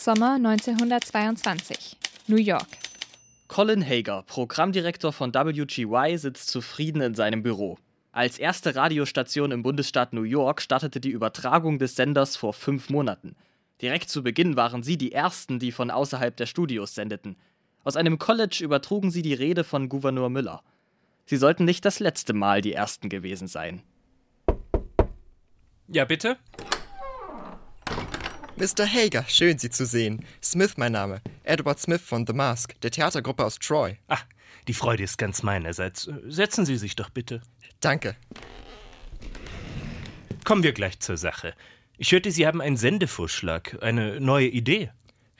Sommer 1922. New York. Colin Hager, Programmdirektor von WGY, sitzt zufrieden in seinem Büro. Als erste Radiostation im Bundesstaat New York startete die Übertragung des Senders vor fünf Monaten. Direkt zu Beginn waren sie die ersten, die von außerhalb der Studios sendeten. Aus einem College übertrugen sie die Rede von Gouverneur Müller. Sie sollten nicht das letzte Mal die ersten gewesen sein. Ja, bitte? Mr. Hager, schön Sie zu sehen. Smith mein Name. Edward Smith von The Mask, der Theatergruppe aus Troy. Ach, die Freude ist ganz meinerseits. Setzen Sie sich doch bitte. Danke. Kommen wir gleich zur Sache. Ich hörte, Sie haben einen Sendevorschlag, eine neue Idee.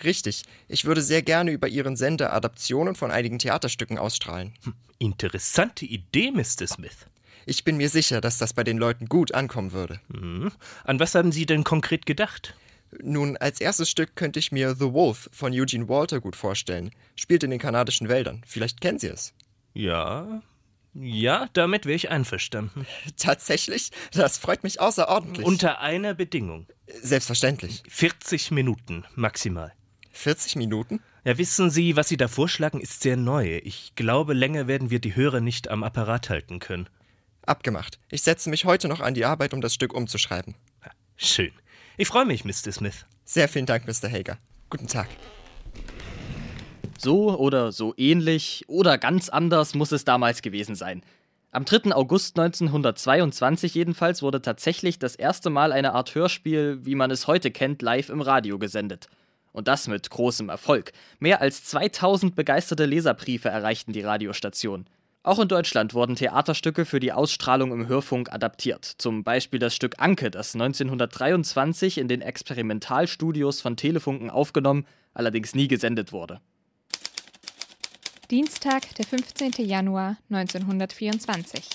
Richtig. Ich würde sehr gerne über Ihren Sender Adaptionen von einigen Theaterstücken ausstrahlen. Hm, interessante Idee, Mr. Smith. Ich bin mir sicher, dass das bei den Leuten gut ankommen würde. Hm. An was haben Sie denn konkret gedacht? Nun, als erstes Stück könnte ich mir The Wolf von Eugene Walter gut vorstellen. Spielt in den kanadischen Wäldern. Vielleicht kennen Sie es. Ja. Ja, damit wäre ich einverstanden. Tatsächlich? Das freut mich außerordentlich. Unter einer Bedingung. Selbstverständlich. 40 Minuten maximal. 40 Minuten? Ja, wissen Sie, was Sie da vorschlagen, ist sehr neu. Ich glaube, länger werden wir die Hörer nicht am Apparat halten können. Abgemacht. Ich setze mich heute noch an die Arbeit, um das Stück umzuschreiben. Schön. Ich freue mich, Mr. Smith. Sehr vielen Dank, Mr. Hager. Guten Tag. So oder so ähnlich oder ganz anders muss es damals gewesen sein. Am 3. August 1922 jedenfalls wurde tatsächlich das erste Mal eine Art Hörspiel, wie man es heute kennt, live im Radio gesendet. Und das mit großem Erfolg. Mehr als 2000 begeisterte Leserbriefe erreichten die Radiostation. Auch in Deutschland wurden Theaterstücke für die Ausstrahlung im Hörfunk adaptiert. Zum Beispiel das Stück Anke, das 1923 in den Experimentalstudios von Telefunken aufgenommen, allerdings nie gesendet wurde. Dienstag, der 15. Januar 1924.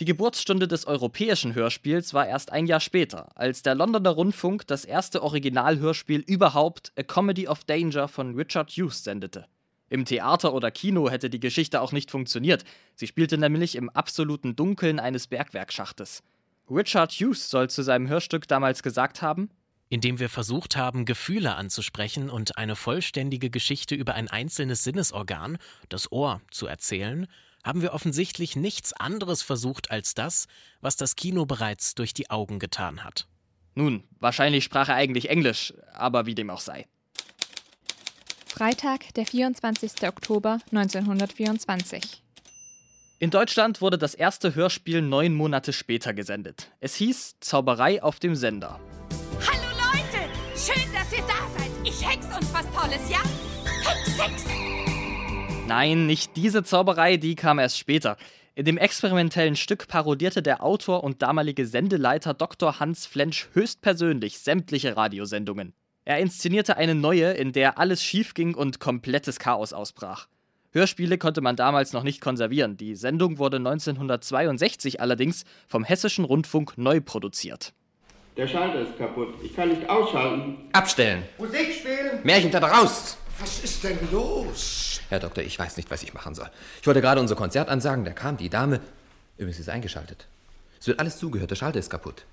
Die Geburtsstunde des europäischen Hörspiels war erst ein Jahr später, als der Londoner Rundfunk das erste Originalhörspiel überhaupt A Comedy of Danger von Richard Hughes sendete. Im Theater oder Kino hätte die Geschichte auch nicht funktioniert. Sie spielte nämlich im absoluten Dunkeln eines Bergwerkschachtes. Richard Hughes soll zu seinem Hörstück damals gesagt haben, indem wir versucht haben, Gefühle anzusprechen und eine vollständige Geschichte über ein einzelnes Sinnesorgan, das Ohr, zu erzählen, haben wir offensichtlich nichts anderes versucht als das, was das Kino bereits durch die Augen getan hat. Nun, wahrscheinlich sprach er eigentlich Englisch, aber wie dem auch sei. Freitag, der 24. Oktober 1924. In Deutschland wurde das erste Hörspiel neun Monate später gesendet. Es hieß Zauberei auf dem Sender. Hallo Leute, schön, dass ihr da seid. Ich hex uns was Tolles, ja? Hex, hex! Nein, nicht diese Zauberei, die kam erst später. In dem experimentellen Stück parodierte der Autor und damalige Sendeleiter Dr. Hans Flensch höchstpersönlich sämtliche Radiosendungen. Er inszenierte eine neue, in der alles schiefging und komplettes Chaos ausbrach. Hörspiele konnte man damals noch nicht konservieren. Die Sendung wurde 1962 allerdings vom Hessischen Rundfunk neu produziert. Der Schalter ist kaputt. Ich kann nicht ausschalten. Abstellen. Musik spielen. Märchentheater raus. Was ist denn los? Herr Doktor, ich weiß nicht, was ich machen soll. Ich wollte gerade unser Konzert ansagen, da kam die Dame. Übrigens ist eingeschaltet. Es wird alles zugehört, der Schalter ist kaputt.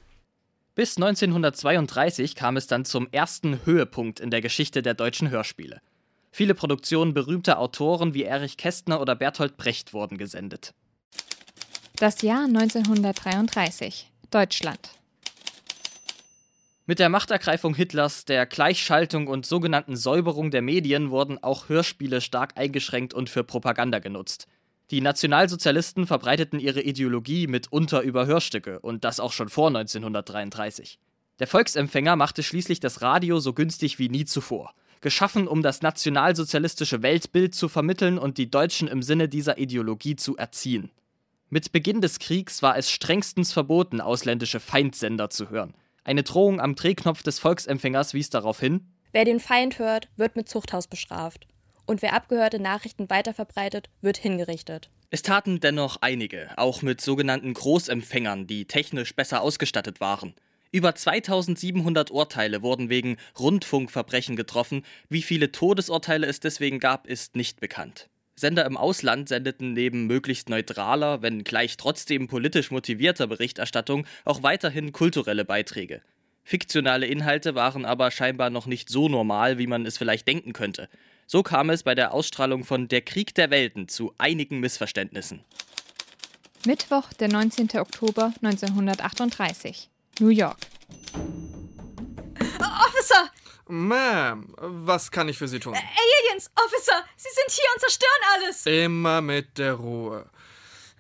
Bis 1932 kam es dann zum ersten Höhepunkt in der Geschichte der deutschen Hörspiele. Viele Produktionen berühmter Autoren wie Erich Kästner oder Bertolt Brecht wurden gesendet. Das Jahr 1933. Deutschland. Mit der Machtergreifung Hitlers, der Gleichschaltung und sogenannten Säuberung der Medien wurden auch Hörspiele stark eingeschränkt und für Propaganda genutzt. Die Nationalsozialisten verbreiteten ihre Ideologie mitunter über Hörstücke und das auch schon vor 1933. Der Volksempfänger machte schließlich das Radio so günstig wie nie zuvor. Geschaffen, um das nationalsozialistische Weltbild zu vermitteln und die Deutschen im Sinne dieser Ideologie zu erziehen. Mit Beginn des Kriegs war es strengstens verboten, ausländische Feindsender zu hören. Eine Drohung am Drehknopf des Volksempfängers wies darauf hin: Wer den Feind hört, wird mit Zuchthaus bestraft und wer abgehörte Nachrichten weiterverbreitet, wird hingerichtet. Es taten dennoch einige, auch mit sogenannten Großempfängern, die technisch besser ausgestattet waren. Über 2700 Urteile wurden wegen Rundfunkverbrechen getroffen. Wie viele Todesurteile es deswegen gab, ist nicht bekannt. Sender im Ausland sendeten neben möglichst neutraler, wenn gleich trotzdem politisch motivierter Berichterstattung auch weiterhin kulturelle Beiträge. Fiktionale Inhalte waren aber scheinbar noch nicht so normal, wie man es vielleicht denken könnte. So kam es bei der Ausstrahlung von Der Krieg der Welten zu einigen Missverständnissen. Mittwoch, der 19. Oktober 1938. New York. Officer! Ma'am, was kann ich für Sie tun? Aliens! Officer! Sie sind hier und zerstören alles! Immer mit der Ruhe.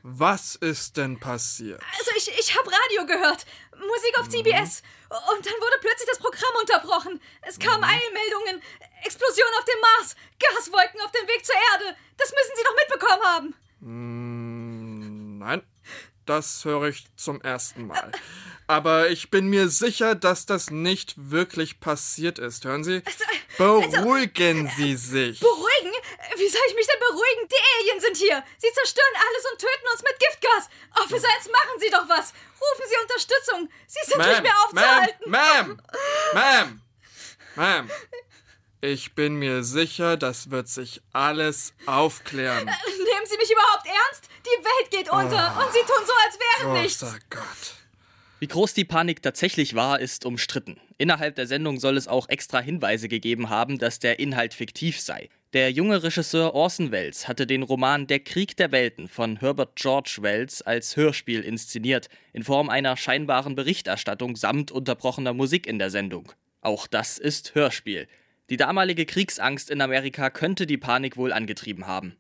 Was ist denn passiert? Also ich, ich habe Radio gehört. Musik auf CBS. Und dann wurde plötzlich das Programm unterbrochen. Es kamen Eilmeldungen. Explosion auf dem Mars. Gaswolken auf dem Weg zur Erde. Das müssen Sie doch mitbekommen haben. Hm, nein, das höre ich zum ersten Mal. Aber ich bin mir sicher, dass das nicht wirklich passiert ist. Hören Sie? Beruhigen also, Sie sich. Beruhigen? Wie soll ich mich denn beruhigen? Die Aliens sind hier. Sie zerstören alles und töten uns mit Giftgas. Officer, jetzt machen Sie doch was. Rufen Sie Unterstützung. Sie sind nicht mehr aufzuhalten. Ma'am, Ma'am, Ma'am. Ich bin mir sicher, das wird sich alles aufklären. Nehmen Sie mich überhaupt ernst? Die Welt geht unter Oh, und Sie tun so, als wäre nichts. Großer Gott. Wie groß die Panik tatsächlich war, ist umstritten. Innerhalb der Sendung soll es auch extra Hinweise gegeben haben, dass der Inhalt fiktiv sei. Der junge Regisseur Orson Welles hatte den Roman Der Krieg der Welten von Herbert George Wells als Hörspiel inszeniert, in Form einer scheinbaren Berichterstattung samt unterbrochener Musik in der Sendung. Auch das ist Hörspiel. Die damalige Kriegsangst in Amerika könnte die Panik wohl angetrieben haben.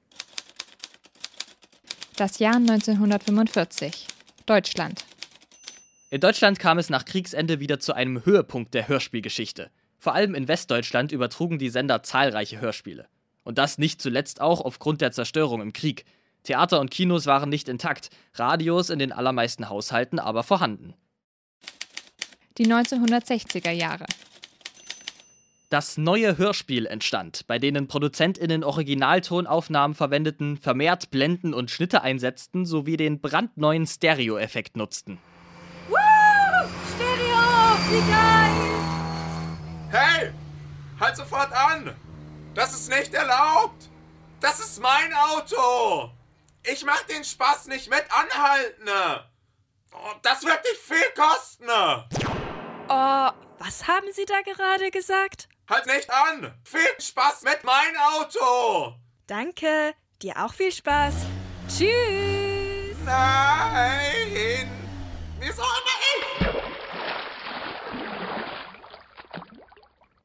Das Jahr 1945. Deutschland. In Deutschland kam es nach Kriegsende wieder zu einem Höhepunkt der Hörspielgeschichte. Vor allem in Westdeutschland übertrugen die Sender zahlreiche Hörspiele. Und das nicht zuletzt auch aufgrund der Zerstörung im Krieg. Theater und Kinos waren nicht intakt, Radios in den allermeisten Haushalten aber vorhanden. Die 1960er Jahre. Das neue Hörspiel entstand, bei denen ProduzentInnen Originaltonaufnahmen verwendeten, vermehrt Blenden und Schnitte einsetzten sowie den brandneuen Stereo-Effekt nutzten. Woo! Stereo! Wie geil! Hey! Halt sofort an! Das ist nicht erlaubt! Das ist mein Auto! Ich mach den Spaß nicht mit anhalten! Oh, das wird dich viel kosten! Oh, was haben Sie da gerade gesagt? Halt nicht an! Viel Spaß mit mein Auto! Danke, dir auch viel Spaß. Tschüss! Nein! Wieso immer ich?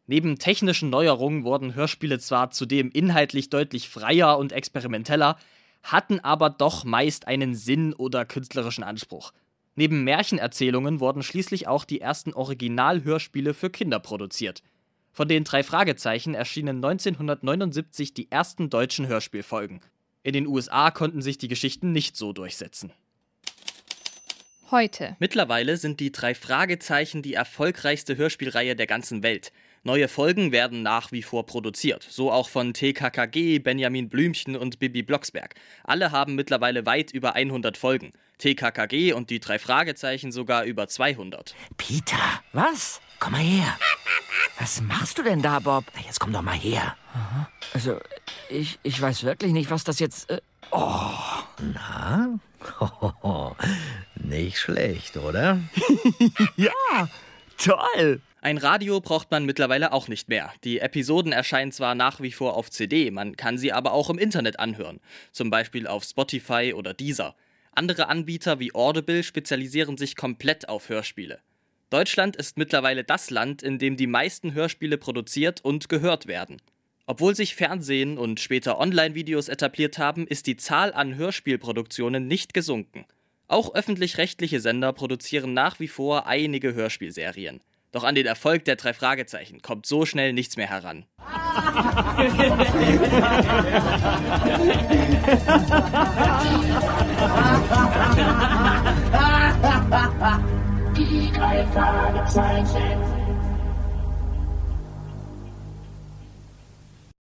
Neben technischen Neuerungen wurden Hörspiele zwar zudem inhaltlich deutlich freier und experimenteller, hatten aber doch meist einen Sinn oder künstlerischen Anspruch. Neben Märchenerzählungen wurden schließlich auch die ersten Originalhörspiele für Kinder produziert. Von den drei Fragezeichen erschienen 1979 die ersten deutschen Hörspielfolgen. In den USA konnten sich die Geschichten nicht so durchsetzen. Heute. Mittlerweile sind die drei Fragezeichen die erfolgreichste Hörspielreihe der ganzen Welt. Neue Folgen werden nach wie vor produziert, so auch von TKKG, Benjamin Blümchen und Bibi Blocksberg. Alle haben mittlerweile weit über 100 Folgen. TKKG und die drei Fragezeichen sogar über 200. Peter, was? Komm mal her. Was machst du denn da, Bob? Na, jetzt komm doch mal her. Also, ich, ich weiß wirklich nicht, was das jetzt. Äh, oh, na? nicht schlecht, oder? ja, toll. Ein Radio braucht man mittlerweile auch nicht mehr. Die Episoden erscheinen zwar nach wie vor auf CD, man kann sie aber auch im Internet anhören, zum Beispiel auf Spotify oder Deezer. Andere Anbieter wie Audible spezialisieren sich komplett auf Hörspiele. Deutschland ist mittlerweile das Land, in dem die meisten Hörspiele produziert und gehört werden. Obwohl sich Fernsehen und später Online-Videos etabliert haben, ist die Zahl an Hörspielproduktionen nicht gesunken. Auch öffentlich-rechtliche Sender produzieren nach wie vor einige Hörspielserien. Doch an den Erfolg der drei Fragezeichen kommt so schnell nichts mehr heran. Die drei Fragezeichen.